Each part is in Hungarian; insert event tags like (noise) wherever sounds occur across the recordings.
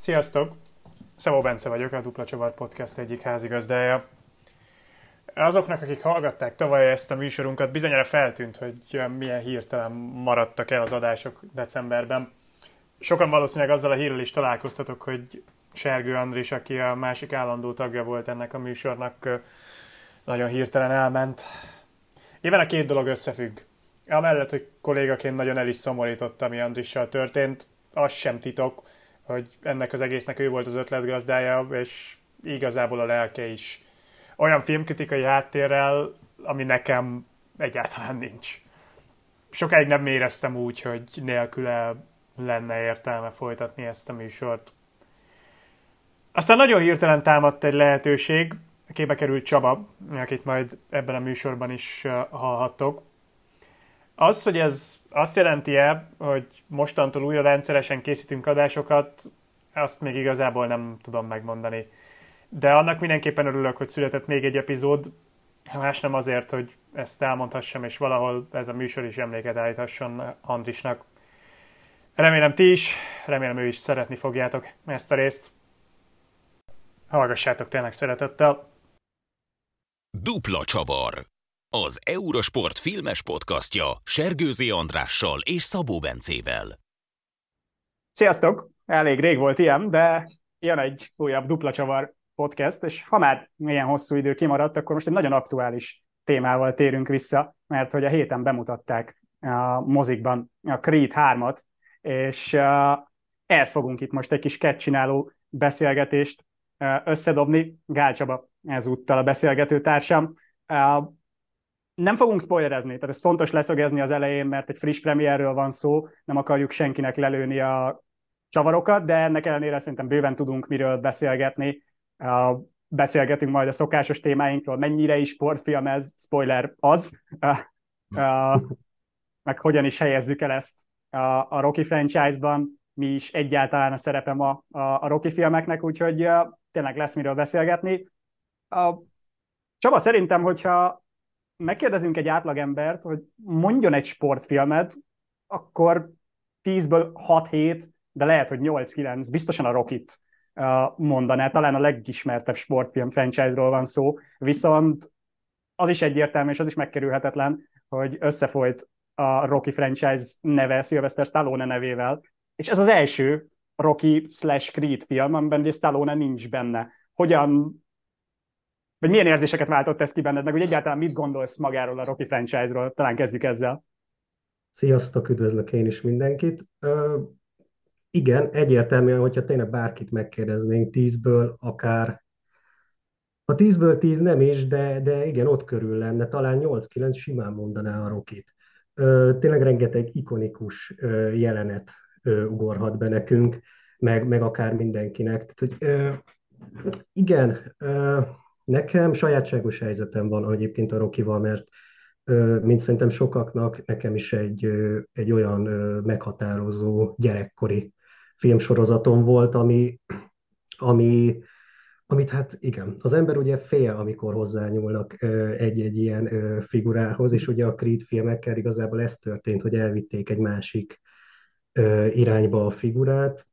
Sziasztok! Szabó Bence vagyok, a Dupla Csavar Podcast egyik házigazdája. Azoknak, akik hallgatták tavaly ezt a műsorunkat, bizonyára feltűnt, hogy milyen hirtelen maradtak el az adások decemberben. Sokan valószínűleg azzal a hírrel is találkoztatok, hogy Sergő Andris, aki a másik állandó tagja volt ennek a műsornak, nagyon hirtelen elment. Éven a két dolog összefügg. Amellett, hogy kollégaként nagyon el is szomorított, ami Andrissal történt, az sem titok, hogy ennek az egésznek ő volt az ötletgazdája, és igazából a lelke is. Olyan filmkritikai háttérrel, ami nekem egyáltalán nincs. Sokáig nem éreztem úgy, hogy nélküle lenne értelme folytatni ezt a műsort. Aztán nagyon hirtelen támadt egy lehetőség, képbe került Csaba, akit majd ebben a műsorban is hallhattok. Az, hogy ez azt jelenti-e, hogy mostantól újra rendszeresen készítünk adásokat, azt még igazából nem tudom megmondani. De annak mindenképpen örülök, hogy született még egy epizód, más nem azért, hogy ezt elmondhassam, és valahol ez a műsor is emléket állíthasson Andrisnak. Remélem ti is, remélem ő is szeretni fogjátok ezt a részt. Hallgassátok tényleg szeretettel. Dupla csavar. Az Eurosport filmes podcastja Sergőzi Andrással és Szabó Bencével. Sziasztok! Elég rég volt ilyen, de jön egy újabb dupla csavar podcast, és ha már ilyen hosszú idő kimaradt, akkor most egy nagyon aktuális témával térünk vissza, mert hogy a héten bemutatták a mozikban a Creed 3-at, és ehhez fogunk itt most egy kis csináló beszélgetést összedobni. Gál Csaba ezúttal a beszélgető társam. Nem fogunk spoilerezni, tehát ez fontos leszögezni az elején, mert egy friss premierről van szó, nem akarjuk senkinek lelőni a csavarokat, de ennek ellenére szerintem bőven tudunk miről beszélgetni. Beszélgetünk majd a szokásos témáinkról, mennyire is sportfilm ez, spoiler az, meg hogyan is helyezzük el ezt a Rocky franchise-ban, mi is egyáltalán a szerepem a, a, a Rocky filmeknek, úgyhogy tényleg lesz miről beszélgetni. Csaba, szerintem, hogyha megkérdezünk egy átlagembert, hogy mondjon egy sportfilmet, akkor 10-ből 6-7, de lehet, hogy 8-9, biztosan a Rockit mondaná, talán a legismertebb sportfilm franchise-ról van szó, viszont az is egyértelmű, és az is megkerülhetetlen, hogy összefolyt a Rocky franchise neve Sylvester Stallone nevével, és ez az első Rocky slash Creed film, amiben Stallone nincs benne. Hogyan vagy milyen érzéseket váltott ez ki benned, meg hogy egyáltalán mit gondolsz magáról a Rocky franchise-ról? Talán kezdjük ezzel. Sziasztok, üdvözlök én is mindenkit. Ö, igen, egyértelműen, hogyha tényleg bárkit megkérdeznénk tízből, akár a tízből tíz nem is, de, de igen, ott körül lenne, talán 8-9 simán mondaná a Rokit. Ö, tényleg rengeteg ikonikus ö, jelenet ö, ugorhat be nekünk, meg, meg akár mindenkinek. Tehát, hogy, ö, igen, ö, Nekem sajátságos helyzetem van egyébként a Rokival, mert mint szerintem sokaknak, nekem is egy, egy olyan meghatározó gyerekkori filmsorozatom volt, ami, ami, amit hát igen, az ember ugye fél, amikor hozzányúlnak egy-egy ilyen figurához, és ugye a Creed filmekkel igazából ez történt, hogy elvitték egy másik irányba a figurát.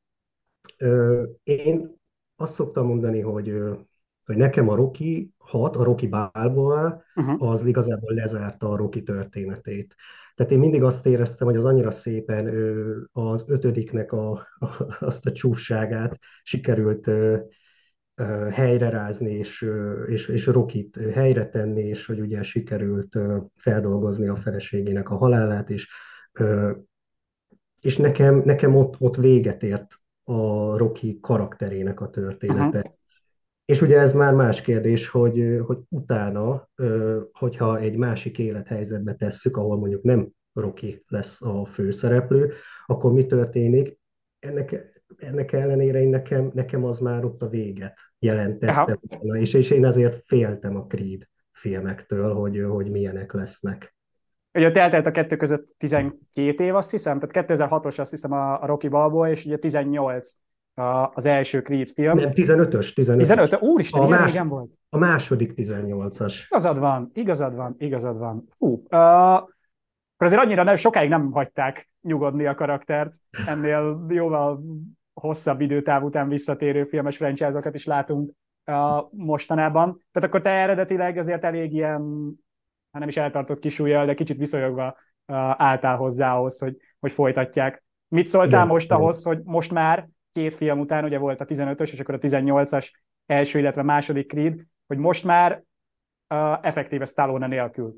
Én azt szoktam mondani, hogy hogy nekem a Rocky 6, a Rocky Balboa, uh-huh. az igazából lezárta a Rocky történetét. Tehát én mindig azt éreztem, hogy az annyira szépen az ötödiknek a, a, azt a csúfságát sikerült helyre rázni, és, és, és Rokit helyre tenni, és hogy ugye sikerült feldolgozni a feleségének a halálát, és, és nekem, nekem ott, ott véget ért a Rocky karakterének a története. Uh-huh. És ugye ez már más kérdés, hogy, hogy utána, hogyha egy másik élethelyzetbe tesszük, ahol mondjuk nem Rocky lesz a főszereplő, akkor mi történik? Ennek, ennek ellenére én nekem, nekem az már ott a véget jelentette. És, és én ezért féltem a Creed filmektől, hogy, hogy milyenek lesznek. Ugye ott eltelt a kettő között 12 év, azt hiszem, tehát 2006-os azt hiszem a, a Rocky Balboa, és ugye 18 az első Creed film. Nem, 15-ös. 15 15 Úristen, a más, régen volt? A második 18-as. Igazad van, igazad van, igazad van. Fú, uh, akkor azért annyira nem, sokáig nem hagyták nyugodni a karaktert, ennél jóval hosszabb időtáv után visszatérő filmes franchise-okat is látunk uh, mostanában. Tehát akkor te eredetileg azért elég ilyen, hát nem is eltartott kisúlyjal, de kicsit viszonyogva uh, álltál hozzá ahhoz, hogy, hogy folytatják. Mit szóltál igen, most igen. ahhoz, hogy most már két film után, ugye volt a 15-ös és akkor a 18-as első, illetve második Creed, hogy most már uh, effektíve Stallone nélkül?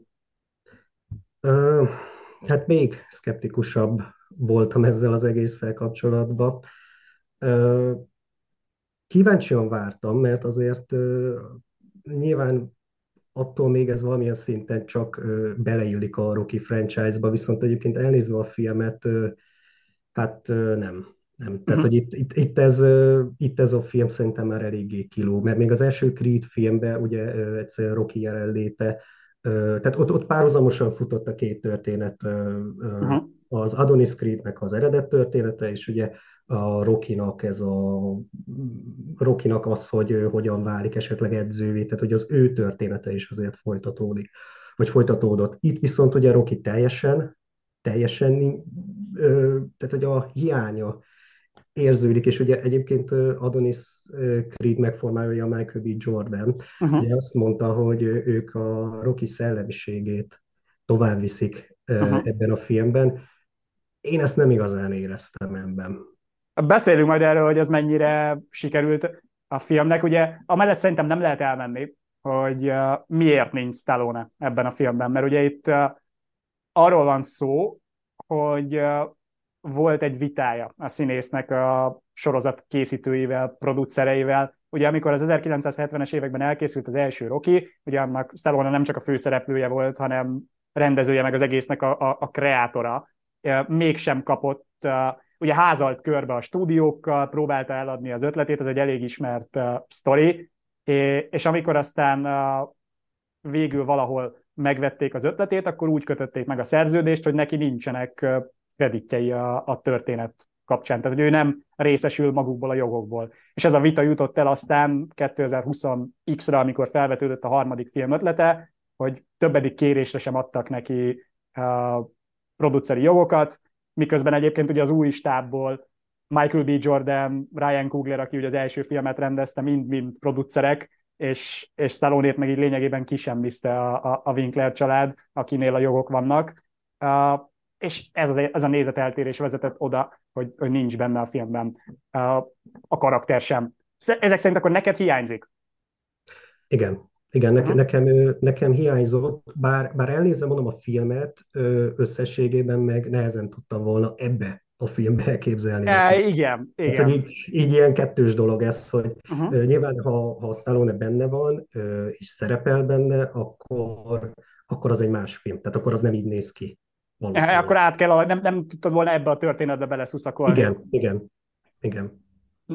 Uh, hát még szkeptikusabb voltam ezzel az egésszel kapcsolatban. Uh, kíváncsian vártam, mert azért uh, nyilván attól még ez valamilyen szinten csak uh, beleillik a Rocky franchise-ba, viszont egyébként elnézve a filmet, uh, hát uh, nem. Nem. Tehát, uh-huh. hogy itt, itt, itt, ez, itt ez a film szerintem már eléggé kiló, mert még az első Creed filmben ugye egyszerűen Rocky jelenléte, tehát ott, ott párhuzamosan futott a két történet, uh-huh. az Adonis Creednek az eredet története, és ugye a Rokinak ez a Rokinak az, hogy hogyan válik esetleg edzővé, tehát hogy az ő története is azért folytatódik, vagy folytatódott. Itt viszont ugye Roki teljesen, teljesen, tehát hogy a hiánya érződik, és ugye egyébként Adonis Creed megformálója Michael B. Jordan, uh-huh. ugye azt mondta, hogy ők a Rocky szellemiségét tovább viszik uh-huh. ebben a filmben. Én ezt nem igazán éreztem ebben. Beszélünk majd erről, hogy ez mennyire sikerült a filmnek. Ugye amellett szerintem nem lehet elmenni, hogy miért nincs Stallone ebben a filmben, mert ugye itt arról van szó, hogy volt egy vitája a színésznek a sorozat készítőivel, producereivel. Ugye amikor az 1970-es években elkészült az első Rocky, ugye annak Stallone nem csak a főszereplője volt, hanem rendezője meg az egésznek a, a, a kreátora. Mégsem kapott, ugye házalt körbe a stúdiókkal, próbálta eladni az ötletét, ez egy elég ismert uh, sztori, és amikor aztán végül valahol megvették az ötletét, akkor úgy kötötték meg a szerződést, hogy neki nincsenek kreditjei a, a történet kapcsán, tehát hogy ő nem részesül magukból a jogokból. És ez a vita jutott el aztán 2020-ra, amikor felvetődött a harmadik film ötlete, hogy többedik kérésre sem adtak neki uh, produceri jogokat, miközben egyébként ugye az új stábból Michael B. Jordan, Ryan Coogler, aki ugye az első filmet rendezte, mind-mind producerek, és, és Stallone-ét meg így lényegében kisemmizte a, a, a Winkler család, akinél a jogok vannak. És ez, a, ez a nézeteltérés vezetett oda, hogy, hogy nincs benne a filmben a, karakter sem. Ezek szerint akkor neked hiányzik? Igen, igen, nekem, nekem, nekem hiányzott, bár, bár elnézem, mondom a filmet, összességében meg nehezen tudtam volna ebbe a filmbe elképzelni. E, igen, igen. Hát, így, így ilyen kettős dolog ez, hogy uh-huh. nyilván ha, ha Stallone benne van, és szerepel benne, akkor, akkor az egy más film, tehát akkor az nem így néz ki. Akkor át kell, nem, nem tudtad volna ebbe a történetbe beleszuszakolni. Igen, igen, igen.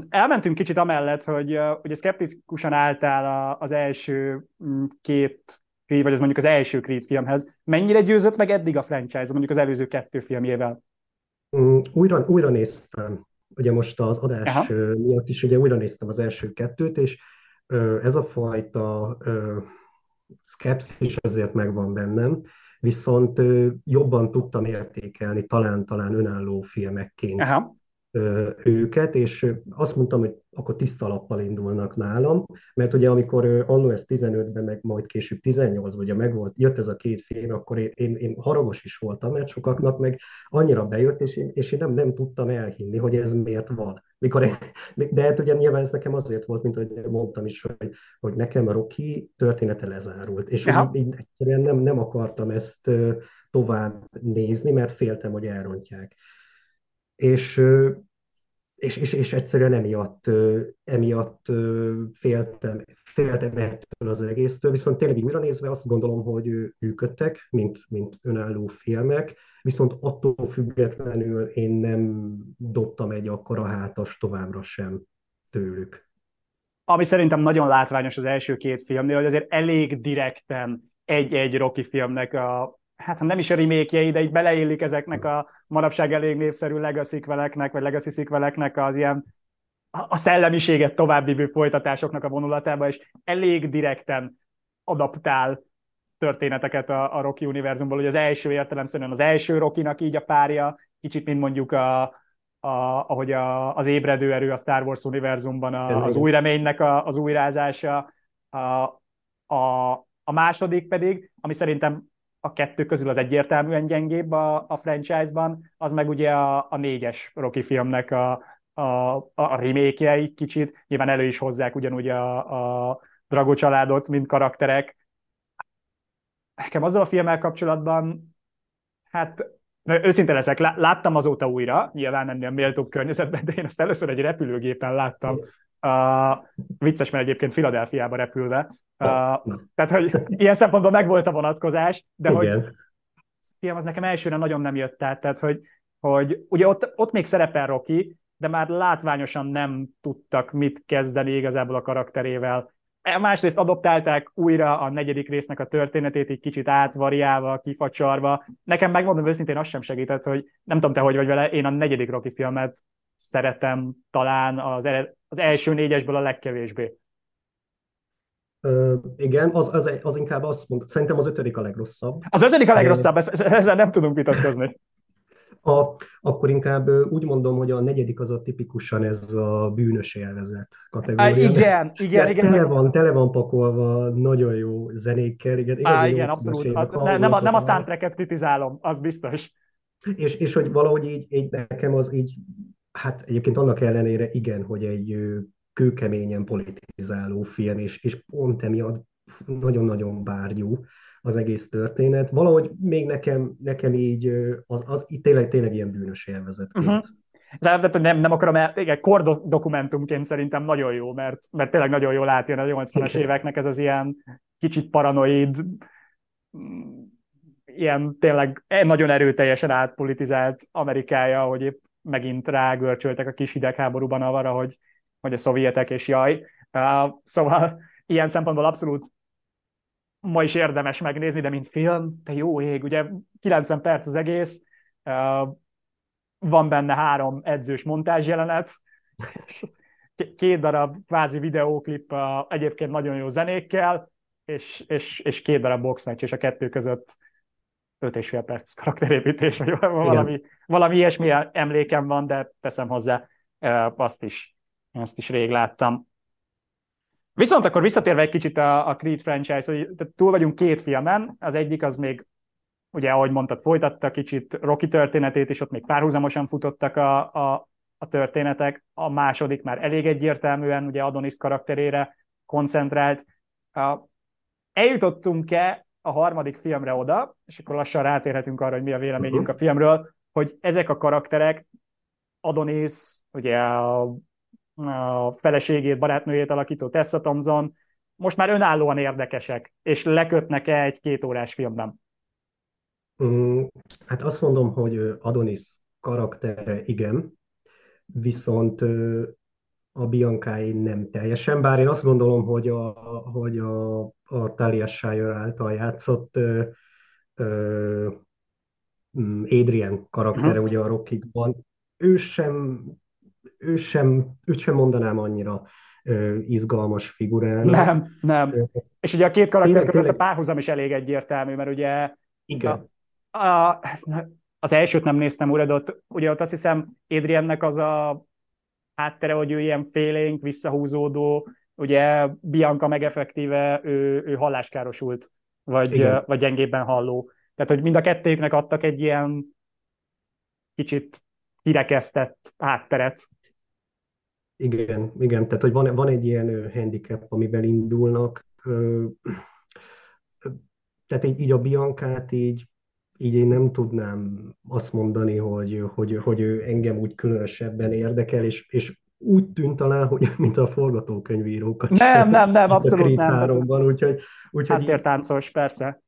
Elmentünk kicsit amellett, hogy ugye szkeptikusan álltál az első mm, két Creed, vagy az mondjuk az első Creed filmhez. Mennyire győzött meg eddig a franchise, mondjuk az előző kettő filmjével? Mm, újra, újra néztem, ugye most az adás Aha. miatt is, ugye újra néztem az első kettőt, és ez a fajta szkepszis ezért megvan bennem, viszont jobban tudtam értékelni talán-talán önálló filmekként Aha. Őket, és azt mondtam, hogy akkor tiszta lappal indulnak nálam, mert ugye amikor annó ez 15-ben, meg majd később 18 ugye meg volt, jött ez a két film, akkor én, én, én haragos is voltam, mert sokaknak meg annyira bejött, és én, és én nem, nem tudtam elhinni, hogy ez miért van. Mikor én, de hát ugye nyilván ez nekem azért volt, mint hogy mondtam is, hogy, hogy nekem a Rocky története lezárult, és ja. így, így egyszerűen nem, nem akartam ezt tovább nézni, mert féltem, hogy elrontják. És és, és, és egyszerűen emiatt, emiatt féltem, féltem ettől az egésztől, viszont tényleg újra nézve azt gondolom, hogy működtek, mint, mint önálló filmek, viszont attól függetlenül én nem dobtam egy akkora hátas továbbra sem tőlük. Ami szerintem nagyon látványos az első két filmnél, hogy azért elég direkten egy-egy Rocky filmnek a hát nem is a remake de így beleillik ezeknek a manapság elég népszerű legacy vagy legacy veleknek az ilyen a szellemiséget továbbvívő folytatásoknak a vonulatába, és elég direkten adaptál történeteket a, a Rocky univerzumból, hogy az első értelemszerűen az első Rokinak így a párja, kicsit mint mondjuk a, a, ahogy a, az ébredő erő a Star Wars univerzumban a, az új reménynek a, az újrázása, a, a, a második pedig, ami szerintem a kettő közül az egyértelműen gyengébb a, a franchise-ban, az meg ugye a, a négyes Rocky filmnek a, a, a remake kicsit, nyilván elő is hozzák ugyanúgy a, a Drago családot, mint karakterek. Nekem azzal a filmmel kapcsolatban, hát őszinte leszek, láttam azóta újra, nyilván ennél méltóbb környezetben, de én ezt először egy repülőgépen láttam. Uh, vicces, mert egyébként Filadelfiába repülve. Uh, tehát, hogy ilyen szempontból megvolt a vonatkozás, de Igen. hogy film az nekem elsőre nagyon nem jött át, tehát, hogy, hogy ugye ott, ott még szerepel Rocky, de már látványosan nem tudtak mit kezdeni igazából a karakterével. E, másrészt adoptálták újra a negyedik résznek a történetét, egy kicsit átvariálva, kifacsarva. Nekem megmondom őszintén, azt sem segített, hogy nem tudom te, hogy vagy vele, én a negyedik Rocky filmet szeretem talán az, az első négyesből a legkevésbé. Ö, igen, az, az, az inkább azt mondta, szerintem az ötödik a legrosszabb. Az ötödik a legrosszabb, ezzel nem tudunk vitatkozni. A, akkor inkább úgy mondom, hogy a negyedik az a tipikusan ez a bűnös élvezet kategória. Á, igen, igen, igen. Tele van, tele van pakolva nagyon jó zenékkel. Igen, Á, igen abszolút. A, ne, nem, a, nem a soundtracket kritizálom, az biztos. És, és hogy valahogy így, így nekem az így, hát egyébként annak ellenére igen, hogy egy kőkeményen politizáló film, és, és pont emiatt nagyon-nagyon bárgyú az egész történet. Valahogy még nekem, nekem így az, az így tényleg, tényleg ilyen bűnös élvezet. Uh-huh. Nem, nem akarom el, igen, kor dokumentumként szerintem nagyon jó, mert, mert tényleg nagyon jól átjön a 80-as éveknek ez az ilyen kicsit paranoid, mm, ilyen tényleg nagyon erőteljesen átpolitizált Amerikája, hogy épp megint rágörcsöltek a kis hidegháborúban arra, hogy, hogy a szovjetek és jaj. Szóval ilyen szempontból abszolút ma is érdemes megnézni, de mint film, te jó ég, ugye 90 perc az egész, van benne három edzős montázs jelenet, két darab kvázi videóklip egyébként nagyon jó zenékkel, és, és, és két darab boxmeccs, és a kettő között öt és fél perc karakterépítés, vagy valami, valami ilyesmi emlékem van, de teszem hozzá, azt is, azt is rég láttam. Viszont akkor visszatérve egy kicsit a, a Creed franchise, hogy túl vagyunk két filmen, az egyik az még, ugye ahogy mondtad, folytatta kicsit Rocky történetét, és ott még párhuzamosan futottak a, a, a történetek, a második már elég egyértelműen ugye Adonis karakterére koncentrált. Eljutottunk-e a harmadik filmre oda, és akkor lassan rátérhetünk arra, hogy mi a véleményünk uh-huh. a filmről, hogy ezek a karakterek, Adonis, ugye a a feleségét, barátnőjét alakító Tessa Thompson, most már önállóan érdekesek, és lekötnek-e egy két órás filmben? Mm, hát azt mondom, hogy Adonis karaktere igen, viszont a Biancái nem teljesen, bár én azt gondolom, hogy a, hogy a, a Talia Shire által játszott ö, ö, mm, Adrian karaktere, uh-huh. ugye a Rocky-ban, ő sem ő sem, őt sem mondanám annyira ö, izgalmas figurának. Nem, nem. Ö, És ugye a két karakter tényleg, között a párhuzam is elég egyértelmű, mert ugye igen. A, a, az elsőt nem néztem újra, de ott, ugye ott azt hiszem Adriennek az a háttere, hogy ő ilyen félénk, visszahúzódó, ugye Bianca meg effektíve ő, ő halláskárosult, vagy, vagy gyengébben halló. Tehát, hogy mind a kettőknek adtak egy ilyen kicsit kirekesztett hátteret. Igen, igen, tehát hogy van, van egy ilyen handicap, amivel indulnak. Tehát így, így a Biancát így, így én nem tudnám azt mondani, hogy, hogy, hogy ő engem úgy különösebben érdekel, és, és úgy tűnt talán, hogy (laughs) mint a forgatókönyvírókat. Nem, nem, nem, abszolút nem. Háromban, úgyhogy, úgyhogy Háttértáncos, persze.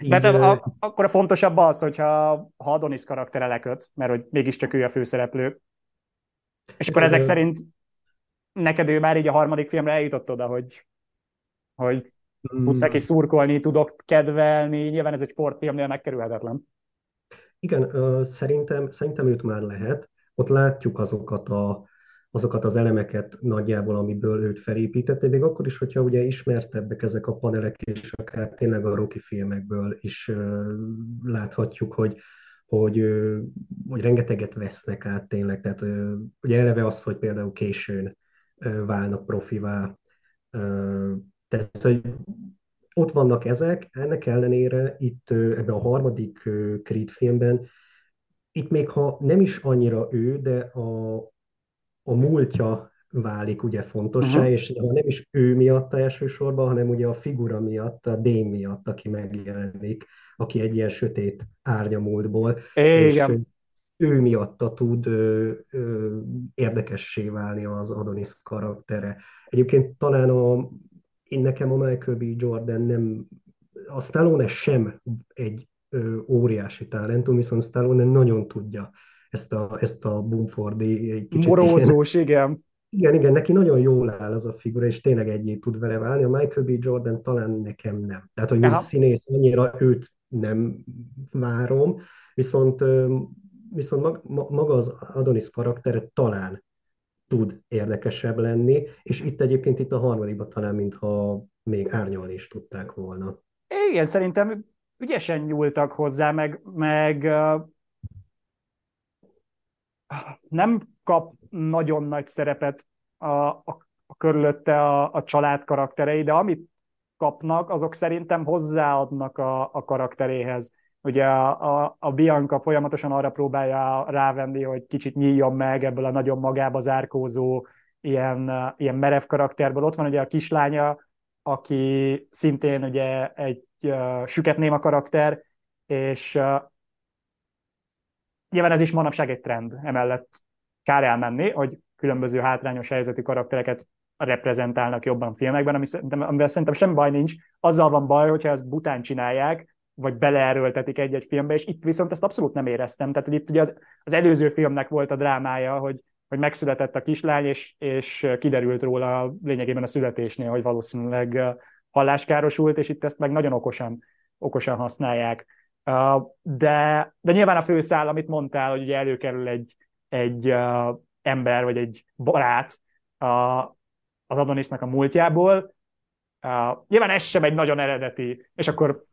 Így, De a, akkor a fontosabb az, hogyha ha Adonis karaktere leköt, mert hogy mégiscsak ő a főszereplő, és akkor ezek szerint neked ő már így a harmadik filmre eljutott oda, hogy, hogy. Tudsz neki szurkolni, tudok kedvelni, nyilván ez egy sportfilmnél megkerülhetetlen. Igen, szerintem, szerintem őt már lehet. Ott látjuk azokat a, azokat az elemeket nagyjából, amiből őt felépítette, még akkor is, hogyha ugye ismertebbek ezek a panelek, és akár tényleg a Rocky filmekből is láthatjuk, hogy, hogy, hogy rengeteget vesznek át tényleg. Tehát ugye eleve az, hogy például későn válnak profivá. Tehát, hogy ott vannak ezek, ennek ellenére itt ebben a harmadik Creed filmben, itt még ha nem is annyira ő, de a, a múltja válik ugye fontossá, uh-huh. és nem is ő miatt elsősorban, hanem ugye a figura miatt, a Dén miatt, aki megjelenik, aki egy ilyen sötét árnyamúltból, és ő miatta tud ö, ö, érdekessé válni az Adonis karaktere. Egyébként talán a, én nekem a Michael B. Jordan nem, a Stallone sem egy ö, óriási talentum, viszont Stallone nagyon tudja ezt a, ezt a Bumfordi egy kicsit Morózós, igen. Igen, igen, neki nagyon jól áll az a figura, és tényleg egyé tud vele válni. A Michael B. Jordan talán nekem nem. Tehát, hogy mint Aha. színész, annyira őt nem várom, viszont, viszont maga az Adonis karaktere talán tud érdekesebb lenni, és itt egyébként itt a harmadikban talán, mintha még árnyalni is tudták volna. Igen, szerintem ügyesen nyúltak hozzá, meg, meg nem kap nagyon nagy szerepet a, a, a körülötte a, a család karakterei, de amit kapnak, azok szerintem hozzáadnak a, a karakteréhez. Ugye a, a, a Bianca folyamatosan arra próbálja rávenni, hogy kicsit nyíljon meg ebből a nagyon magába zárkózó, ilyen, ilyen merev karakterből. Ott van ugye a kislánya, aki szintén ugye egy uh, süketnéma karakter, és uh, nyilván ez is manapság egy trend, emellett kár elmenni, hogy különböző hátrányos helyzetű karaktereket reprezentálnak jobban filmekben, ami szerintem, amivel szerintem sem baj nincs. Azzal van baj, hogyha ezt bután csinálják, vagy beleerőltetik egy-egy filmbe, és itt viszont ezt abszolút nem éreztem. Tehát hogy itt ugye az, az előző filmnek volt a drámája, hogy, hogy megszületett a kislány, és, és kiderült róla lényegében a születésnél, hogy valószínűleg halláskárosult, és itt ezt meg nagyon okosan, okosan használják. De, de nyilván a főszál, amit mondtál, hogy ugye előkerül egy, egy ember, vagy egy barát, az Adonisnak a múltjából. Nyilván ez sem egy nagyon eredeti, és akkor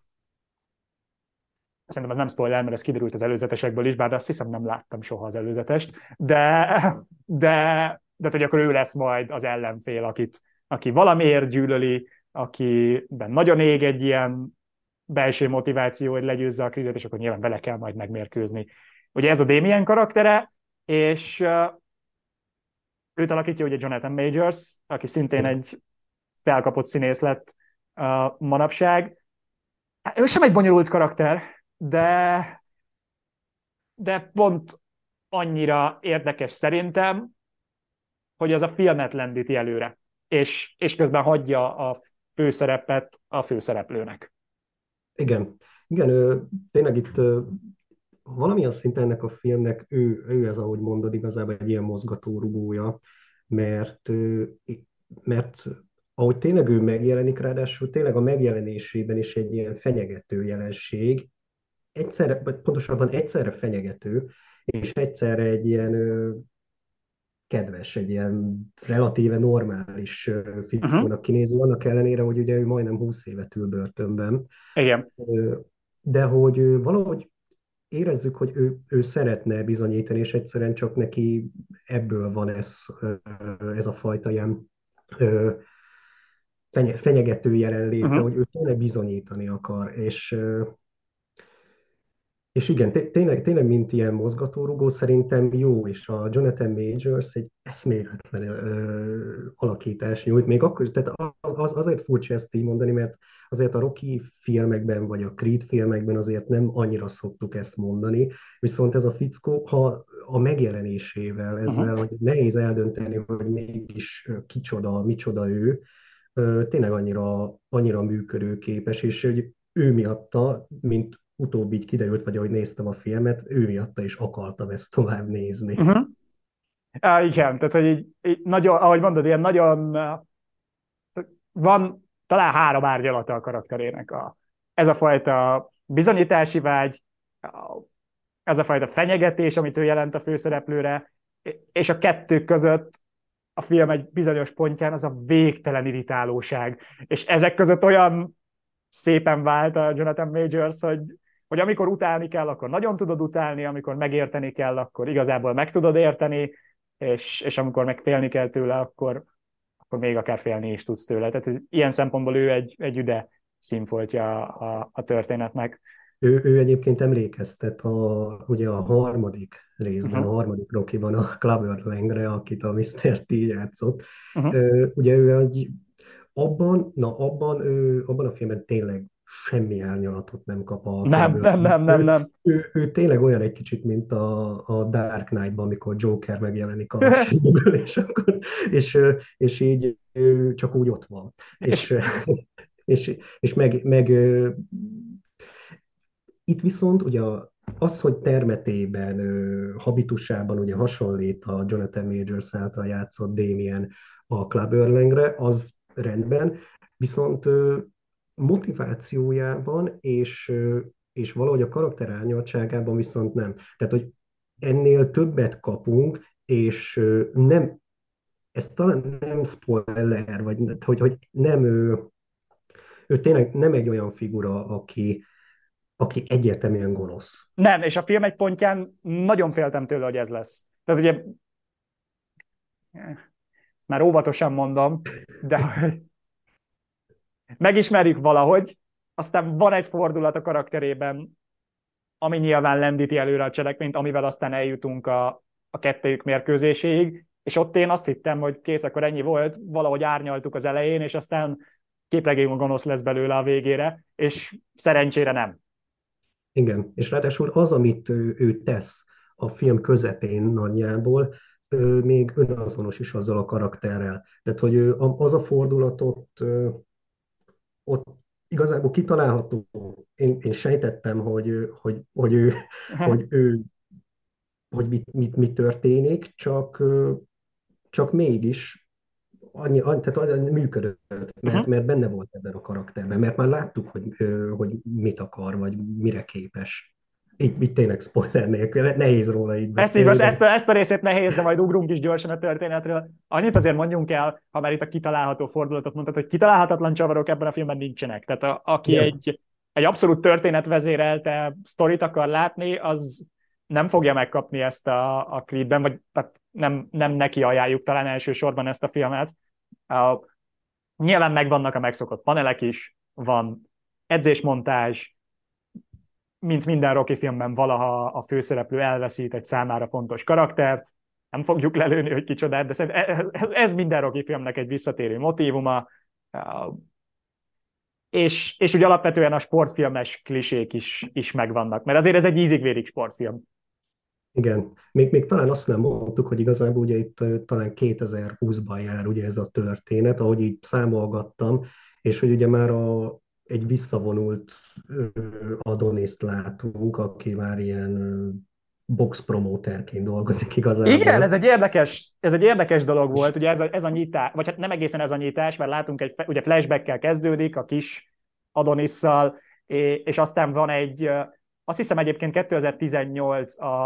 szerintem ez nem spoiler, mert ez kiderült az előzetesekből is, bár azt hiszem nem láttam soha az előzetest, de, de, de hogy akkor ő lesz majd az ellenfél, akit, aki valamiért gyűlöli, akiben nagyon ég egy ilyen belső motiváció, hogy legyőzze a krizet, és akkor nyilván vele kell majd megmérkőzni. Ugye ez a Damien karaktere, és Őt alakítja ugye Jonathan Majors, aki szintén egy felkapott színész lett uh, manapság. Hát, ő sem egy bonyolult karakter, de, de pont annyira érdekes szerintem, hogy az a filmet lendíti előre, és, és közben hagyja a főszerepet a főszereplőnek. Igen, igen, ő, tényleg itt valamilyen szinten ennek a filmnek ő, ő ez, ahogy mondod, igazából egy ilyen mozgatórugója, mert, mert ahogy tényleg ő megjelenik, ráadásul tényleg a megjelenésében is egy ilyen fenyegető jelenség, egyszerre, vagy pontosabban egyszerre fenyegető, és egyszerre egy ilyen kedves, egy ilyen relatíve normális fickónak uh-huh. kinéző, annak ellenére, hogy ugye ő majdnem 20 évet ül börtönben. Igen. De hogy valahogy érezzük, hogy ő, ő szeretne bizonyítani, és egyszerűen csak neki ebből van ez, ez a fajta ilyen fenyegető jelenléte, uh-huh. hogy ő tényleg bizonyítani akar, és és igen, tényleg, tényleg, mint ilyen mozgatórugó, szerintem jó, és a Jonathan Majors egy eszméletlen ö, alakítás nyújt, még akkor, tehát az, azért furcsa ezt így mondani, mert azért a Rocky filmekben, vagy a Creed filmekben azért nem annyira szoktuk ezt mondani, viszont ez a fickó, ha a megjelenésével, ezzel, uh-huh. hogy nehéz eldönteni, hogy mégis kicsoda, micsoda ő, tényleg annyira, annyira működőképes, és hogy ő miatta, mint utóbb így kiderült, vagy ahogy néztem a filmet, ő miatta is akartam ezt tovább nézni. Uh-huh. Á, igen, tehát hogy így, így nagyon, ahogy mondod, ilyen nagyon van talán három árnyalata a karakterének. A, ez a fajta bizonyítási vágy, ez a fajta fenyegetés, amit ő jelent a főszereplőre, és a kettő között a film egy bizonyos pontján az a végtelen irritálóság. És ezek között olyan szépen vált a Jonathan Majors, hogy, hogy amikor utálni kell, akkor nagyon tudod utálni, amikor megérteni kell, akkor igazából meg tudod érteni, és, és amikor meg félni kell tőle, akkor, akkor még akár félni is tudsz tőle. Tehát ez, ilyen szempontból ő egy, egy üde színfoltja a, a történetnek. Ő, ő egyébként emlékeztet a, ugye a harmadik részben, uh-huh. a harmadik Rocky-ban a Clover Langre, akit a Mr. T játszott. Uh-huh. Ugye ő egy, abban, na abban, ő, abban a filmben tényleg semmi árnyalatot nem kap a Nem, nem, nem, nem, nem. Ő, ő, ő tényleg olyan egy kicsit, mint a, a Dark Knight-ban, amikor Joker megjelenik a (laughs) semmiből, és, akkor, és, és így csak úgy ott van. És, és, (laughs) és meg, meg itt viszont ugye az, hogy termetében, habitusában ugye hasonlít a Jonathan Majors által játszott Damien a Club Erlengre, az rendben, viszont motivációjában és, és valahogy a karakter árnyaltságában viszont nem. Tehát, hogy ennél többet kapunk, és nem, ez talán nem spoiler, vagy hogy, hogy nem ő, ő tényleg nem egy olyan figura, aki, aki egyértelműen gonosz. Nem, és a film egy pontján nagyon féltem tőle, hogy ez lesz. Tehát ugye, már óvatosan mondom, de (laughs) megismerjük valahogy, aztán van egy fordulat a karakterében, ami nyilván lendíti előre a cselekményt, amivel aztán eljutunk a, a kettőjük mérkőzéséig, és ott én azt hittem, hogy kész, akkor ennyi volt, valahogy árnyaltuk az elején, és aztán képregény gonosz lesz belőle a végére, és szerencsére nem. Igen, és ráadásul az, amit ő, ő tesz a film közepén nagyjából, ő még önazonos is azzal a karakterrel. Tehát, hogy ő, az a fordulatot ott igazából kitalálható. Én, én sejtettem, hogy, hogy, hogy ő, hogy ő hogy mit, mit, mit történik, csak, csak mégis annyi, annyi, tehát annyi működött, mert, uh-huh. mert benne volt ebben a karakterben, mert már láttuk, hogy, hogy mit akar, vagy mire képes. Így, így tényleg spoiler nélkül, nehéz róla így beszélni. Ezt, ezt, ezt a részét nehéz, de majd ugrunk is gyorsan a történetről. Annyit azért mondjunk el, ha már itt a kitalálható fordulatot mondtad, hogy kitalálhatatlan csavarok ebben a filmben nincsenek. Tehát a, aki ja. egy, egy abszolút történetvezérelte sztorit akar látni, az nem fogja megkapni ezt a, a klipben, vagy tehát nem, nem neki ajánljuk talán elsősorban ezt a filmet. Uh, nyilván megvannak a megszokott panelek is, van edzésmontázs, mint minden Rocky filmben valaha a főszereplő elveszít egy számára fontos karaktert, nem fogjuk lelőni, hogy kicsoda, de szerintem ez minden Rocky filmnek egy visszatérő motívuma, és, és ugye alapvetően a sportfilmes klisék is, is megvannak, mert azért ez egy ízig-vérig sportfilm. Igen, még, még talán azt nem mondtuk, hogy igazából ugye itt talán 2020-ban jár ugye ez a történet, ahogy így számolgattam, és hogy ugye már a, egy visszavonult Adoniszt látunk, aki már ilyen box promóterként dolgozik igazából. Igen, ez egy érdekes, ez egy érdekes dolog volt, ugye ez a, ez a nyitás, vagy hát nem egészen ez a nyitás, mert látunk egy, ugye flashbackkel kezdődik, a kis Adonisszal, és aztán van egy, azt hiszem egyébként 2018 a,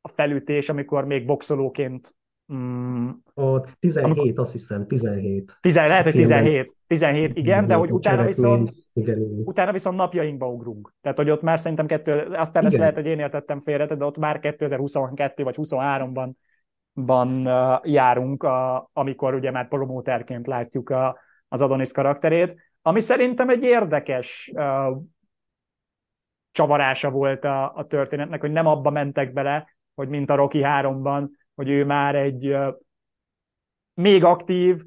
a felütés, amikor még boxolóként Mm, a 17, amikor, azt hiszem, 17. 10, lehet, hogy 17, 17, igen, de hogy utána viszont, igen, igen. utána viszont napjainkba ugrunk. Tehát, hogy ott már szerintem kettő, aztán igen. ezt lehet, hogy én értettem félre, de ott már 2022 vagy 23-ban ban, uh, járunk, a, amikor ugye már promóterként látjuk a, az Adonis karakterét, ami szerintem egy érdekes uh, csavarása volt a, a történetnek, hogy nem abba mentek bele, hogy mint a Rocky 3-ban, hogy ő már egy még aktív,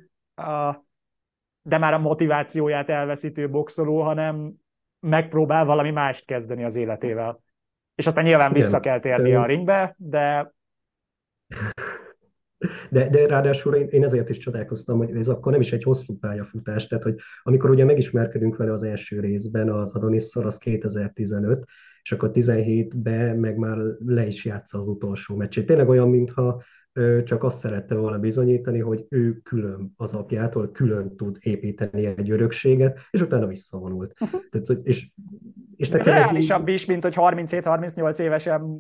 de már a motivációját elveszítő boxoló, hanem megpróbál valami mást kezdeni az életével. És aztán nyilván Igen. vissza kell térni a ringbe, de... De, de ráadásul én, én ezért is csodálkoztam, hogy ez akkor nem is egy hosszú pályafutás, tehát hogy amikor ugye megismerkedünk vele az első részben, az Adonisszal, az 2015, és akkor 17-ben meg már le is játsza az utolsó meccsét. Tényleg olyan, mintha csak azt szerette volna bizonyítani, hogy ő külön az apjától, külön tud építeni egy örökséget, és utána visszavonult. Uh-huh. Tehát, és, és nekem Reálisabb így... is, mint hogy 37-38 évesen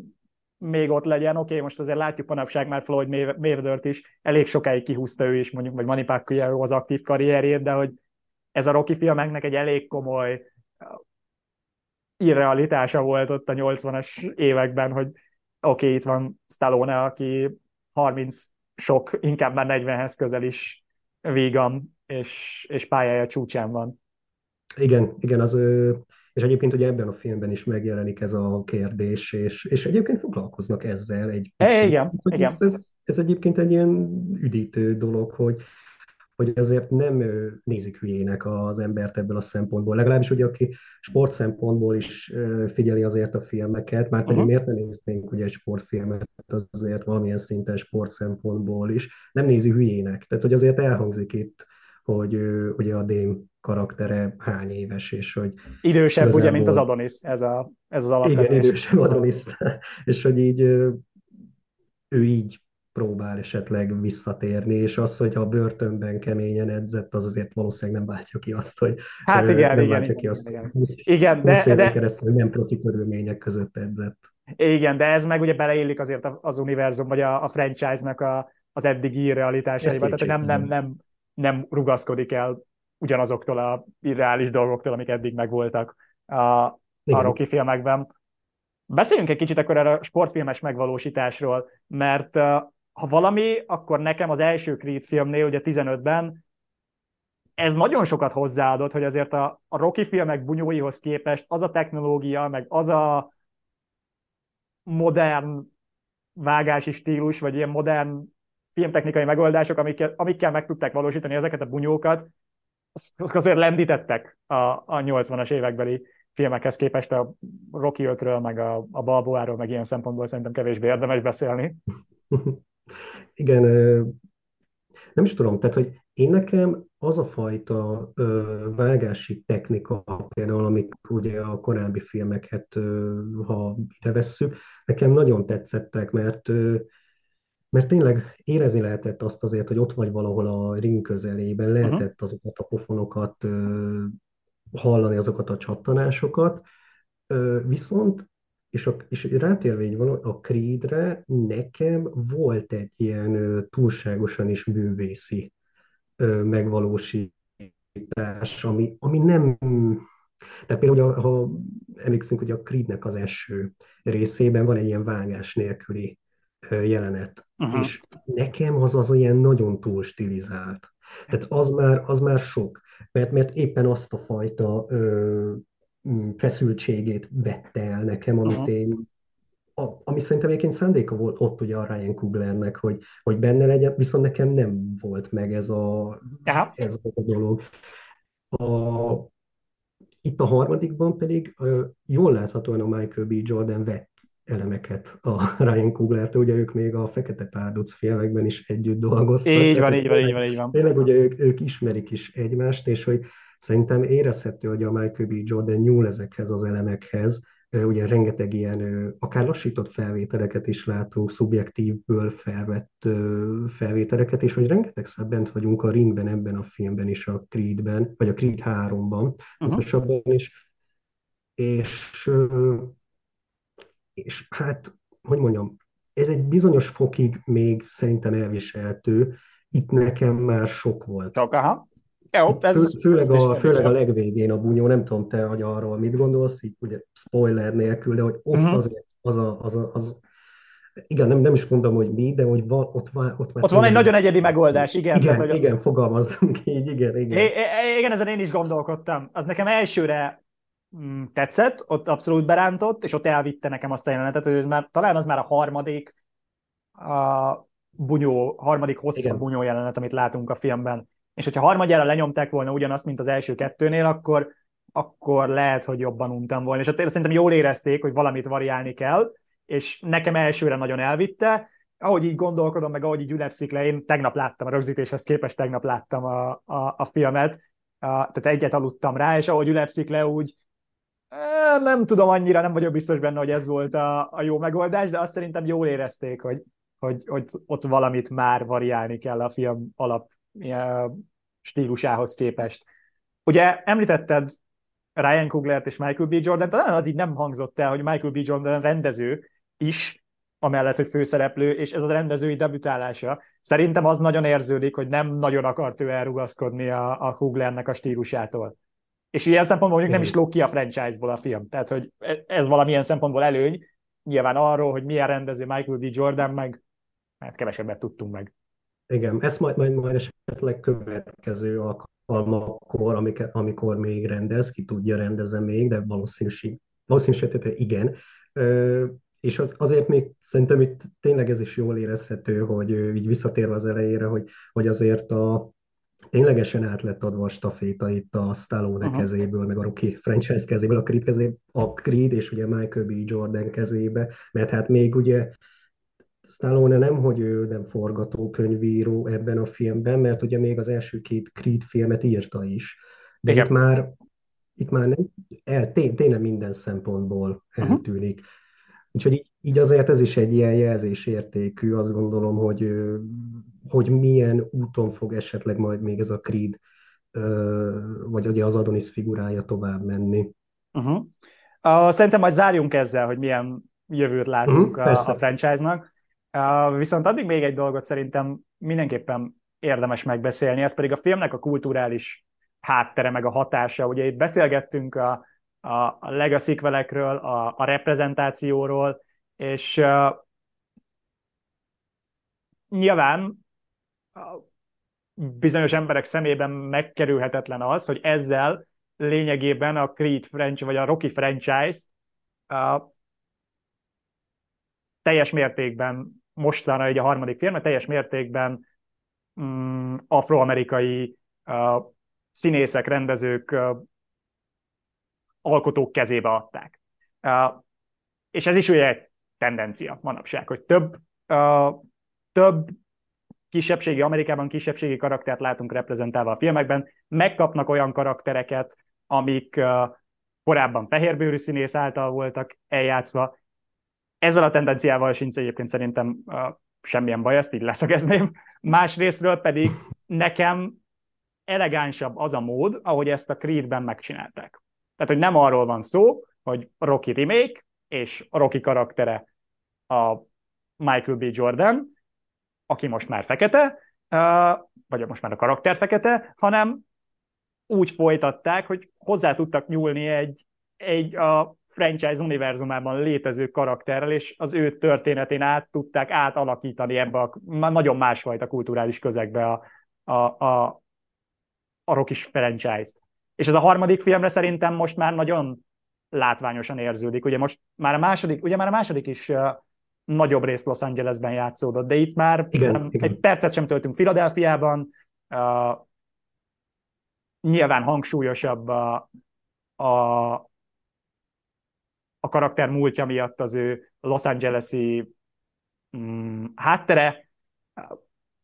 még ott legyen. Oké, okay, most azért látjuk manapság már Floyd Mayweather-t is, elég sokáig kihúzta ő is, mondjuk, vagy Manny Pacquiao az aktív karrierjét, de hogy ez a Rocky filmeknek egy elég komoly irrealitása volt ott a 80-as években, hogy oké, okay, itt van Stallone, aki 30 sok, inkább már 40-hez közel is vígan, és, és pályája csúcsán van. Igen, igen, az, és egyébként ugye ebben a filmben is megjelenik ez a kérdés, és, és egyébként foglalkoznak ezzel egy picit. igen, hogy igen. Ez, ez, ez egyébként egy ilyen üdítő dolog, hogy, hogy azért nem nézik hülyének az embert ebből a szempontból. Legalábbis ugye, aki sport szempontból is figyeli azért a filmeket, már pedig uh-huh. miért ne néznénk ugye egy sportfilmet azért valamilyen szinten sport szempontból is, nem nézi hülyének. Tehát, hogy azért elhangzik itt, hogy ugye a Dém karaktere hány éves, és hogy... Idősebb, igazából... ugye, mint az Adonis, ez, a, ez az alapvetés. Igen, idősebb Adonis, (laughs) és hogy így ő így próbál esetleg visszatérni, és az, hogy a börtönben keményen edzett, az azért valószínűleg nem váltja ki azt, hogy hát igen, nem igen, váltja igen, ki azt, igen, hogy igen, de, de, keresztül nem profi körülmények között edzett. Igen, de ez meg ugye beleillik azért az univerzum, vagy a, a franchise-nak a, az eddigi realitásaiba, tehát nem, nem, nem, nem rugaszkodik el ugyanazoktól a irreális dolgoktól, amik eddig megvoltak a, a Rocky filmekben. Beszéljünk egy kicsit akkor erre a sportfilmes megvalósításról, mert ha valami, akkor nekem az első Creed filmnél, ugye 15-ben, ez nagyon sokat hozzáadott, hogy azért a, a Rocky filmek bunyóihoz képest az a technológia, meg az a modern vágási stílus, vagy ilyen modern filmtechnikai megoldások, amikkel, amikkel meg tudták valósítani ezeket a bunyókat, azok azért lendítettek a, a 80-as évekbeli filmekhez képest a Rocky 5-ről, meg a, a Balboáról, meg ilyen szempontból szerintem kevésbé érdemes beszélni. (laughs) Igen, nem is tudom, tehát, hogy én nekem az a fajta ö, vágási technika, például amik ugye a korábbi filmeket, ö, ha ide vesszük, nekem nagyon tetszettek, mert ö, mert tényleg érezni lehetett azt azért, hogy ott vagy valahol a ring közelében, lehetett azokat a pofonokat ö, hallani, azokat a csattanásokat, ö, viszont és, a, és rátérve így van, a Creedre nekem volt egy ilyen túlságosan is művészi ö, megvalósítás, ami, ami nem... Tehát például, ha emlékszünk, hogy a Creednek az első részében van egy ilyen vágás nélküli jelenet, uh-huh. és nekem az az ilyen nagyon túl stilizált. Tehát az már, az már sok, mert, mert éppen azt a fajta ö, feszültségét vette el nekem, amit uh-huh. én a, ami szerintem egyébként szándéka volt ott ugye a Ryan Cooglernek, hogy, hogy benne legyen, viszont nekem nem volt meg ez a, ez a dolog. A, itt a harmadikban pedig jól láthatóan a Michael B. Jordan vett elemeket a (laughs) Ryan Coogler-től, ugye ők még a Fekete Párduc filmekben is együtt dolgoztak. Így van, így van, így van, így van. Tényleg ugye ők, ők ismerik is egymást, és hogy szerintem érezhető, hogy a Michael B. Jordan nyúl ezekhez az elemekhez, ugye rengeteg ilyen, akár lassított felvételeket is látunk, szubjektívből felvett felvételeket, és hogy rengeteg bent vagyunk a ringben ebben a filmben is, a Creedben, vagy a Creed 3-ban, uh-huh. is, és és hát, hogy mondjam, ez egy bizonyos fokig még szerintem elviselhető, itt nekem már sok volt. Sok, aha. Jó, ez, Fő, főleg, a, főleg a legvégén a bunyó, nem tudom te, hogy arról mit gondolsz, így ugye spoiler nélkül, de hogy ott uh-huh. azért az a, az, a, az igen, nem, nem is mondom, hogy mi, de hogy van, ott, van, ott. Ott van egy nagyon egyedi megoldás, igen. Igen, tehát, hogy... igen fogalmazzunk így, igen, igen. É, igen, ezen én is gondolkodtam. Az nekem elsőre Mm, tetszett, ott abszolút berántott, és ott elvitte nekem azt a jelenetet, hogy ez már, talán az már a harmadik a bunyó, harmadik hosszabb Igen. bunyó jelenet, amit látunk a filmben. És hogyha harmadjára lenyomták volna ugyanazt, mint az első kettőnél, akkor, akkor lehet, hogy jobban untam volna. És ott szerintem jól érezték, hogy valamit variálni kell, és nekem elsőre nagyon elvitte, ahogy így gondolkodom, meg ahogy így ülepszik le, én tegnap láttam a rögzítéshez képest, tegnap láttam a, a, a filmet, a, tehát egyet aludtam rá, és ahogy ülepszik le, úgy, nem tudom annyira, nem vagyok biztos benne, hogy ez volt a, a jó megoldás, de azt szerintem jól érezték, hogy, hogy, hogy ott valamit már variálni kell a film alap stílusához képest. Ugye említetted Ryan Coogler-t és Michael B. Jordan, talán az így nem hangzott el, hogy Michael B. Jordan rendező is, amellett, hogy főszereplő, és ez a rendezői debütálása. Szerintem az nagyon érződik, hogy nem nagyon akart ő elrugaszkodni a, a Cooglernek a stílusától. És ilyen szempontból mondjuk nem is lók ki a franchise-ból a film. Tehát, hogy ez valamilyen szempontból előny. Nyilván arról, hogy milyen rendező Michael B. Jordan, meg hát kevesebbet tudtunk meg. Igen, ezt majd, majd, majd esetleg következő alkalmakkor, amikor, amikor még rendez, ki tudja rendezem még, de valószínűség, valószínűség igen. Ö, és az, azért még szerintem itt tényleg ez is jól érezhető, hogy így visszatérve az elejére, hogy, hogy azért a, ténylegesen át lett adva a staféta itt a Stallone uh-huh. kezéből, meg a Rocky franchise kezéből, a Creed, kezéből, a Creed és ugye Michael B. Jordan kezébe, mert hát még ugye Stallone nem, hogy ő nem forgatókönyvíró ebben a filmben, mert ugye még az első két Creed filmet írta is. De Igen. itt már, itt már nem, el, tényleg minden szempontból eltűnik. Uh-huh. Úgyhogy így, így azért ez is egy ilyen jelzésértékű, azt gondolom, hogy, hogy milyen úton fog esetleg majd még ez a Creed, vagy ugye az Adonis figurája tovább menni. Uh-huh. Uh, szerintem majd zárjunk ezzel, hogy milyen jövőt látunk uh-huh, a, a franchise-nak. Viszont addig még egy dolgot szerintem mindenképpen érdemes megbeszélni, ez pedig a filmnek a kulturális háttere, meg a hatása. Ugye itt beszélgettünk a, a legacy a, a reprezentációról, és uh, nyilván uh, bizonyos emberek szemében megkerülhetetlen az, hogy ezzel lényegében a Creed franchise, vagy a Rocky franchise-t uh, teljes mértékben mostanra egy a harmadik film, teljes mértékben mm, afroamerikai uh, színészek, rendezők, uh, alkotók kezébe adták. Uh, és ez is ugye egy tendencia manapság, hogy több, uh, több kisebbségi, Amerikában kisebbségi karaktert látunk reprezentálva a filmekben, megkapnak olyan karaktereket, amik uh, korábban fehérbőrű színész által voltak eljátszva, ezzel a tendenciával sincs egyébként szerintem uh, semmilyen baj, ezt így leszögezném. Másrésztről pedig nekem elegánsabb az a mód, ahogy ezt a Creedben megcsinálták. Tehát, hogy nem arról van szó, hogy Rocky remake, és a Rocky karaktere a Michael B. Jordan, aki most már fekete, vagy most már a karakter fekete, hanem úgy folytatták, hogy hozzá tudtak nyúlni egy, egy a franchise univerzumában létező karakterrel, és az ő történetén át tudták átalakítani ebbe a nagyon másfajta kulturális közegbe a, a, a, a Rockis franchise-t. És ez a harmadik filmre szerintem most már nagyon látványosan érződik. Ugye most már a második, ugye már a második is uh, nagyobb részt Los Angelesben játszódott, de itt már igen, nem, igen. egy percet sem töltünk Filadelfiában, uh, nyilván hangsúlyosabb a, a, a karakter múltja miatt az ő Los Angeles-i mm, háttere.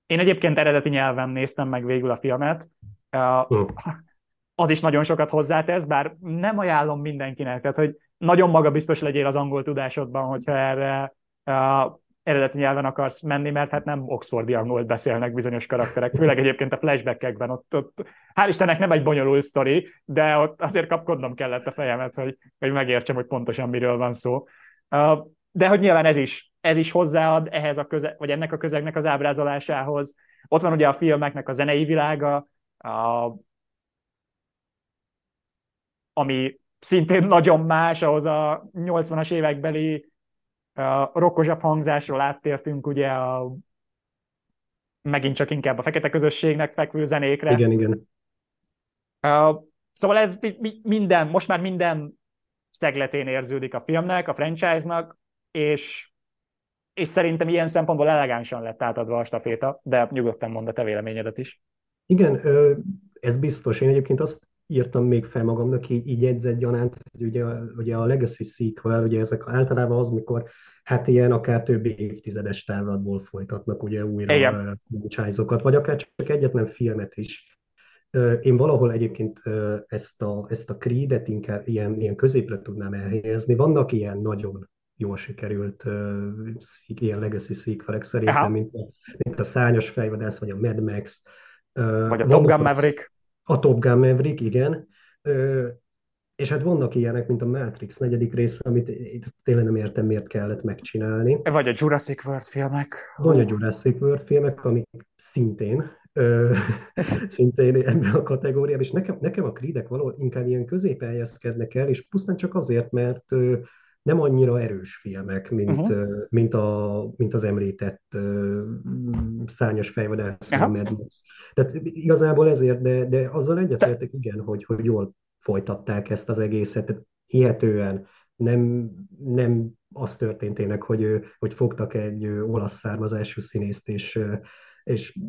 Én egyébként eredeti nyelven néztem meg végül a filmet. Uh, az is nagyon sokat hozzátesz, bár nem ajánlom mindenkinek, tehát hogy nagyon magabiztos legyél az angol tudásodban, hogyha erre uh, eredeti nyelven akarsz menni, mert hát nem oxfordi angolt beszélnek bizonyos karakterek, főleg egyébként a flashbackekben, ott, ott hál' Istennek nem egy bonyolult sztori, de ott azért kapkodnom kellett a fejemet, hogy, hogy megértsem, hogy pontosan miről van szó. De hogy nyilván ez is, ez is hozzáad ehhez a köze, vagy ennek a közegnek az ábrázolásához. Ott van ugye a filmeknek a zenei világa, a, ami szintén nagyon más ahhoz a 80-as évekbeli rokkosabb hangzásról áttértünk ugye a megint csak inkább a fekete közösségnek fekvő zenékre. Igen, igen. Uh, szóval ez minden, most már minden szegletén érződik a filmnek, a franchise-nak, és, és szerintem ilyen szempontból elegánsan lett átadva a staféta, de nyugodtan mondd a te véleményedet is. Igen, ez biztos. Én egyébként azt írtam még fel magamnak, így, így jegyzett gyanánt, hogy ugye, ugye a Legacy sequel, ugye ezek általában az, mikor hát ilyen akár több évtizedes távlatból folytatnak ugye újra franchise-okat, vagy akár csak egyetlen filmet is. Én valahol egyébként ezt a, ezt a Creed-et inkább ilyen, ilyen középre tudnám elhelyezni. Vannak ilyen nagyon jól sikerült ilyen legacy sequelek szerintem, mint a, mint a Szányos fejvadász, vagy a Mad Max. Vagy a Top Gun Maverick. A Top Gun Maverick, igen. És hát vannak ilyenek, mint a Matrix negyedik része, amit tényleg nem értem, miért kellett megcsinálni. Vagy a Jurassic World filmek. Vagy a Jurassic World filmek, amik szintén (laughs) szintén ebben a kategóriában, és nekem, nekem a Creedek való inkább ilyen közép helyezkednek el, és pusztán csak azért, mert nem annyira erős filmek, mint, uh-huh. mint, a, mint az említett uh, szányos fejvadász, uh-huh. Mad Max. Tehát igazából ezért, de, de azzal egyetértek, igen, hogy, hogy jól folytatták ezt az egészet, hihetően nem, nem az történt tényleg, hogy, hogy fogtak egy olasz származású színészt, és, és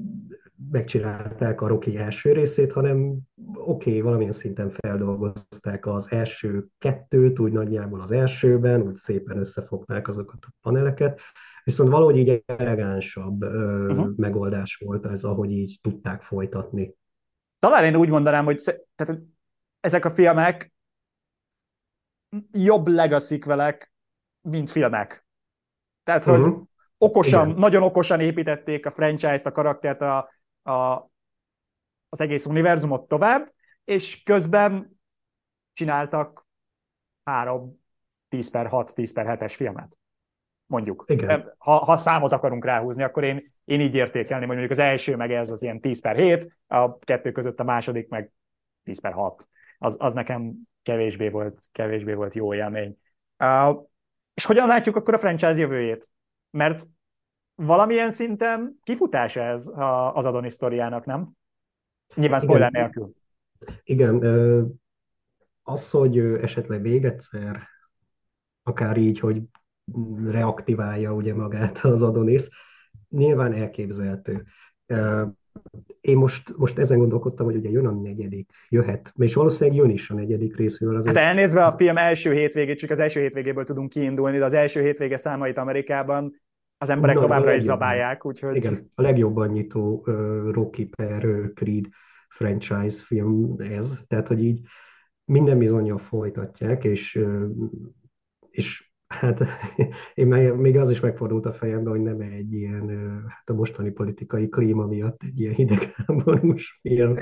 megcsinálták a Rocky első részét, hanem oké, okay, valamilyen szinten feldolgozták az első kettőt, úgy nagyjából az elsőben, úgy szépen összefogták azokat a paneleket, viszont valahogy így elegánsabb uh-huh. megoldás volt ez, ahogy így tudták folytatni. Talán én úgy mondanám, hogy tehát, ezek a filmek jobb legacy mint filmek. Tehát, hogy uh-huh. okosan, Igen. nagyon okosan építették a franchise-t, a karaktert, a, a, az egész univerzumot tovább, és közben csináltak három 10 per 6, 10 per 7-es filmet. Mondjuk. Igen. Ha, ha számot akarunk ráhúzni, akkor én, én így értékelném, hogy mondjuk az első meg ez az ilyen 10 per 7, a kettő között a második meg 10 per 6. Az, az nekem kevésbé volt, kevésbé volt jó élmény. Uh, és hogyan látjuk akkor a franchise jövőjét? Mert valamilyen szinten kifutás ez az Adonis sztoriának, nem? Nyilván spoiler nélkül. Igen, az, hogy esetleg még egyszer, akár így, hogy reaktiválja ugye magát az Adonis, nyilván elképzelhető. Én most, most ezen gondolkodtam, hogy ugye jön a negyedik, jöhet, és valószínűleg jön is a negyedik részről. Azért. Hát elnézve a film első hétvégét, csak az első hétvégéből tudunk kiindulni, de az első hétvége számait Amerikában az emberek Na, továbbra is zabálják, úgyhogy... Igen, a legjobban nyitó uh, Rocky per uh, Creed franchise film ez, tehát hogy így minden bizonyal folytatják, és, uh, és Hát én meg, még az is megfordult a fejembe, hogy nem egy ilyen, hát a mostani politikai klíma miatt egy ilyen hidegháborús film.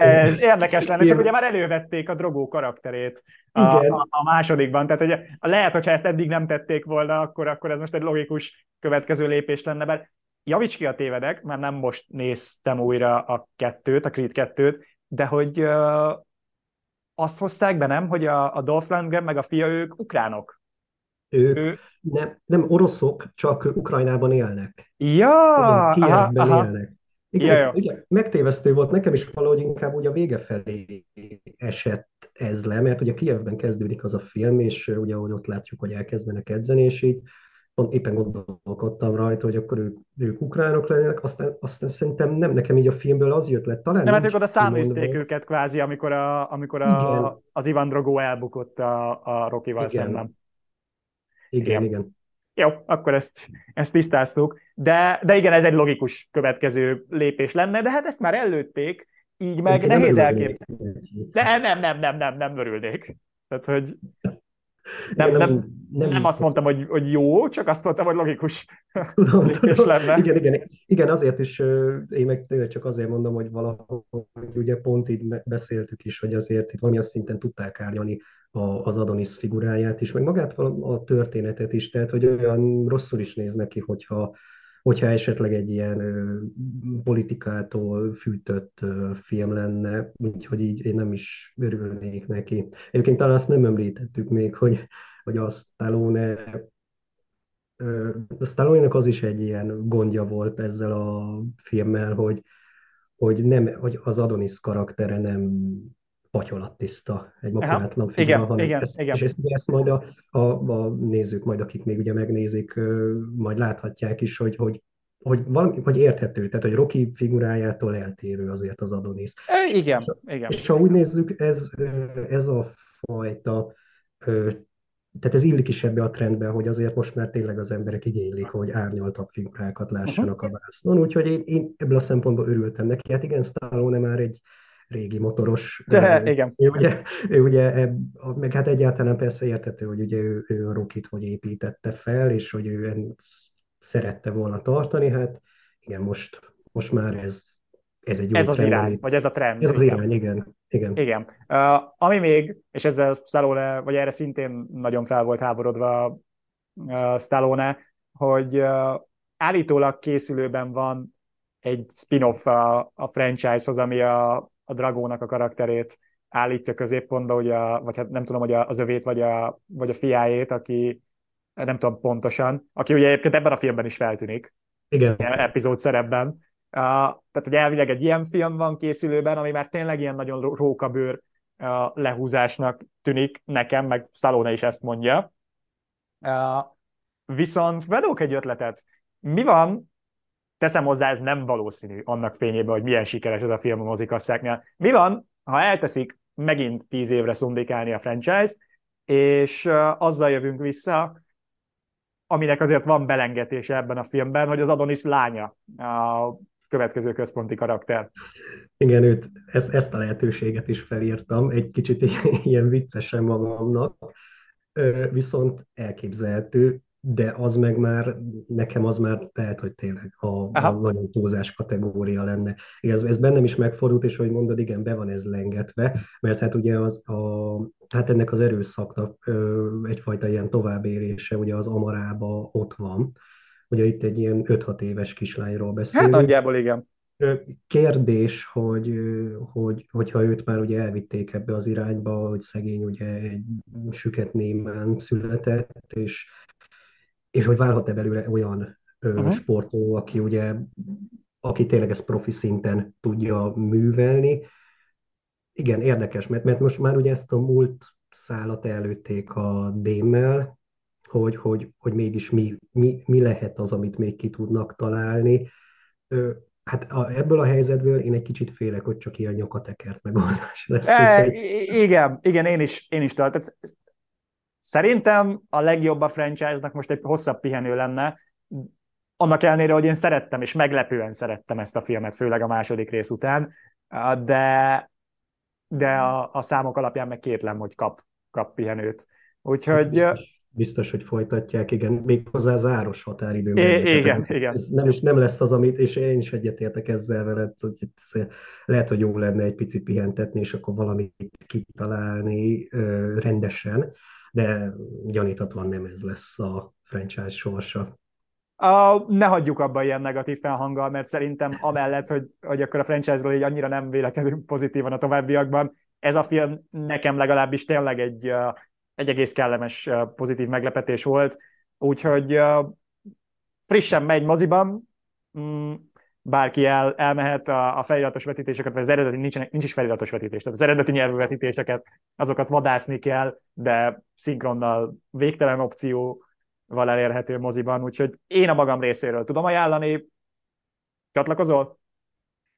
Ez érdekes lenne, csak ugye már elővették a drogó karakterét a, a, a másodikban, tehát hogy lehet, hogyha ezt eddig nem tették volna, akkor, akkor ez most egy logikus következő lépés lenne, mert javíts ki a tévedek, mert nem most néztem újra a kettőt, a Creed kettőt, de hogy uh, azt hozták be, nem, hogy a, a Dolph Lundgren meg a fia ők ukránok. Ők ő... nem, nem oroszok, csak Ukrajnában élnek. Ja, Igen, aha, aha. élnek. Igen, ja, igen, megtévesztő volt nekem is valahogy inkább úgy a vége felé esett ez le, mert ugye Kievben kezdődik az a film, és ugye ahogy ott látjuk, hogy elkezdenek edzeni, és így pont éppen gondolkodtam rajta, hogy akkor ők, ők ukránok lennének, aztán, aztán szerintem nem nekem így a filmből az jött le, talán Nem, hát ők oda száműzték őket kvázi, amikor, a, amikor a, az Ivan Drogo elbukott a, a Rokival szemben. Igen, igen. igen. Jó, akkor ezt, ezt tisztáztuk. De, de igen, ez egy logikus következő lépés lenne, de hát ezt már előtték, így meg Én nehéz elképzelni. De nem, nem, nem, nem, nem örülnék. Tehát, hogy nem, nem, nem, nem, nem azt mondtam, hogy, hogy jó, csak azt mondtam, hogy logikus (laughs) tudom. lenne. Igen, igen, igen, azért is én meg tényleg csak azért mondom, hogy valahogy ugye pont így beszéltük is, hogy azért itt valamilyen szinten tudták árnyalni a, az Adonis figuráját is, meg magát a történetet is, tehát hogy olyan rosszul is néz neki, hogyha, hogyha esetleg egy ilyen ö, politikától fűtött ö, film lenne, úgyhogy így én nem is örülnék neki. Egyébként talán azt nem említettük még, hogy, hogy a Stallone a stallone az is egy ilyen gondja volt ezzel a filmmel, hogy, hogy, nem, hogy az Adonis karaktere nem tiszta, egy makulátlan figura, igen, hanem igen, ezt, igen. és ezt majd a, a, a nézők, majd akik még ugye megnézik, majd láthatják is, hogy, hogy hogy, valami, hogy érthető, tehát hogy Rocky figurájától eltérő azért az Adonis. E, igen, és, igen. És ha úgy nézzük, ez, ez a fajta, tehát ez illik is ebbe a trendbe, hogy azért most már tényleg az emberek igénylik, hogy árnyaltabb figurákat lássanak uh-huh. a vásznon, úgyhogy én, én ebből a szempontból örültem neki. Hát igen, Stallone már egy, régi motoros. De, ő, igen. Ő ugye, ő ugye, meg hát egyáltalán persze értető, hogy ugye ő, ő a Rokit hogy építette fel, és hogy ő szerette volna tartani, hát igen, most, most már ez, ez egy Ez az trend, irány, vagy ez a trend. Ez az igen. irány, igen. Igen. igen. Uh, ami még, és ezzel Stallone, vagy erre szintén nagyon fel volt háborodva uh, Stallone, hogy uh, állítólag készülőben van egy spin-off a, a franchise-hoz, ami a, a Dragónak a karakterét állítja középpontba, ugye, vagy hát nem tudom, hogy az övét, vagy a, vagy a fiájét, aki nem tudom pontosan, aki ugye egyébként ebben a filmben is feltűnik. Igen. Epizód szerepben. Uh, tehát, hogy elvileg egy ilyen film van készülőben, ami már tényleg ilyen nagyon rókabőr uh, lehúzásnak tűnik nekem, meg Stallone is ezt mondja. Uh, viszont bedok egy ötletet. Mi van, teszem hozzá, ez nem valószínű annak fényében, hogy milyen sikeres ez a film a mozikasszáknál. Mi van, ha elteszik megint tíz évre szundikálni a franchise és azzal jövünk vissza, aminek azért van belengetése ebben a filmben, hogy az Adonis lánya a következő központi karakter. Igen, őt, ezt, ezt a lehetőséget is felírtam, egy kicsit (laughs) ilyen viccesen magamnak, viszont elképzelhető, de az meg már, nekem az már lehet, hogy tényleg a, a nagyon túlzás kategória lenne. Ez, ez bennem is megfordult, és hogy mondod, igen, be van ez lengetve, mert hát ugye az a, hát ennek az erőszaknak ö, egyfajta ilyen továbbérése, ugye az Amarába ott van. Ugye itt egy ilyen 5-6 éves kislányról beszélünk. Hát nagyjából igen. Kérdés, hogy, hogy, hogyha őt már ugye elvitték ebbe az irányba, hogy szegény ugye egy süket némán született, és és hogy válhat-e belőle olyan uh-huh. sportoló, aki ugye, aki tényleg ezt profi szinten tudja művelni. Igen, érdekes, mert, mert most már ugye ezt a múlt szálat előtték a démmel, hogy, hogy, hogy mégis mi, mi, mi lehet az, amit még ki tudnak találni. Hát a, ebből a helyzetből én egy kicsit félek, hogy csak ilyen nyakatekert megoldás lesz. E, igen, igen, én is, én is tehát Szerintem a legjobb a franchise-nak most egy hosszabb pihenő lenne, annak ellenére, hogy én szerettem, és meglepően szerettem ezt a filmet, főleg a második rész után, de, de a, a számok alapján meg kétlem, hogy kap, kap pihenőt. Úgyhogy... Biztos, biztos, hogy folytatják, igen, méghozzá záros határidő. É, igen, ez, igen. Ez nem, is, nem lesz az, amit, és én is egyetértek ezzel veled, hogy lehet, hogy jó lenne egy picit pihentetni, és akkor valamit kitalálni ö, rendesen de gyaníthatóan nem ez lesz a franchise sorsa. A, ne hagyjuk abba ilyen negatív felhanggal, mert szerintem amellett, hogy, hogy akkor a franchise-ról így annyira nem vélekedünk pozitívan a továbbiakban, ez a film nekem legalábbis tényleg egy, egy egész kellemes pozitív meglepetés volt, úgyhogy frissen megy moziban, mm, bárki el, elmehet a, a feliratos vetítéseket, vagy az eredeti, nincs, nincs is feliratos vetítés, tehát az eredeti nyelvű vetítéseket, azokat vadászni kell, de szinkronnal végtelen opcióval elérhető moziban, úgyhogy én a magam részéről tudom ajánlani. Csatlakozol?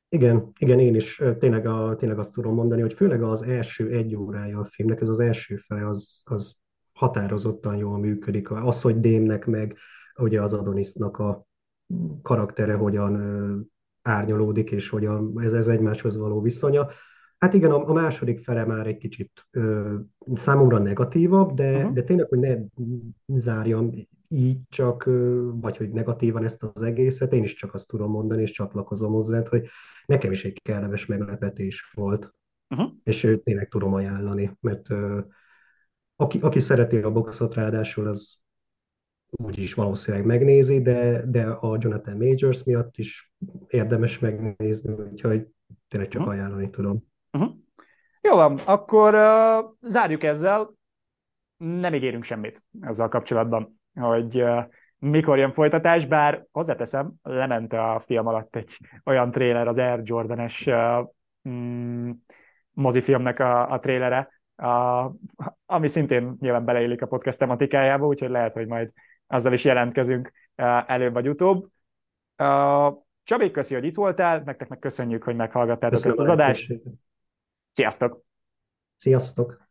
Igen, igen, én is tényleg, a, tényleg azt tudom mondani, hogy főleg az első egy órája a filmnek, ez az első fele, az, az határozottan jól működik. Az, hogy Démnek meg ugye az Adonisnak a karaktere hogyan árnyalódik, és hogyan ez, ez egymáshoz való viszonya. Hát igen, a, a második fele már egy kicsit ö, számomra negatívabb, de, uh-huh. de tényleg, hogy ne zárjam így csak, vagy hogy negatívan ezt az egészet, én is csak azt tudom mondani, és csatlakozom hozzá, hogy nekem is egy kellemes meglepetés volt, uh-huh. és tényleg tudom ajánlani, mert ö, aki, aki szereti a boxot ráadásul, az úgyis valószínűleg megnézi, de, de a Jonathan Majors miatt is érdemes megnézni, úgyhogy tényleg csak uh-huh. ajánlani tudom. Uh-huh. Jó van, akkor uh, zárjuk ezzel. Nem ígérünk semmit ezzel kapcsolatban, hogy uh, mikor jön folytatás, bár hozzáteszem, lement a film alatt egy olyan tréler, az Air Jordan-es uh, mm, mozifilmnek a, a trélere, a, ami szintén nyilván beleillik a podcast tematikájába, úgyhogy lehet, hogy majd azzal is jelentkezünk előbb vagy utóbb. Csabék, köszi, hogy itt voltál, nektek meg köszönjük, hogy meghallgattátok Köszönöm ezt az adást. Sziasztok! Sziasztok!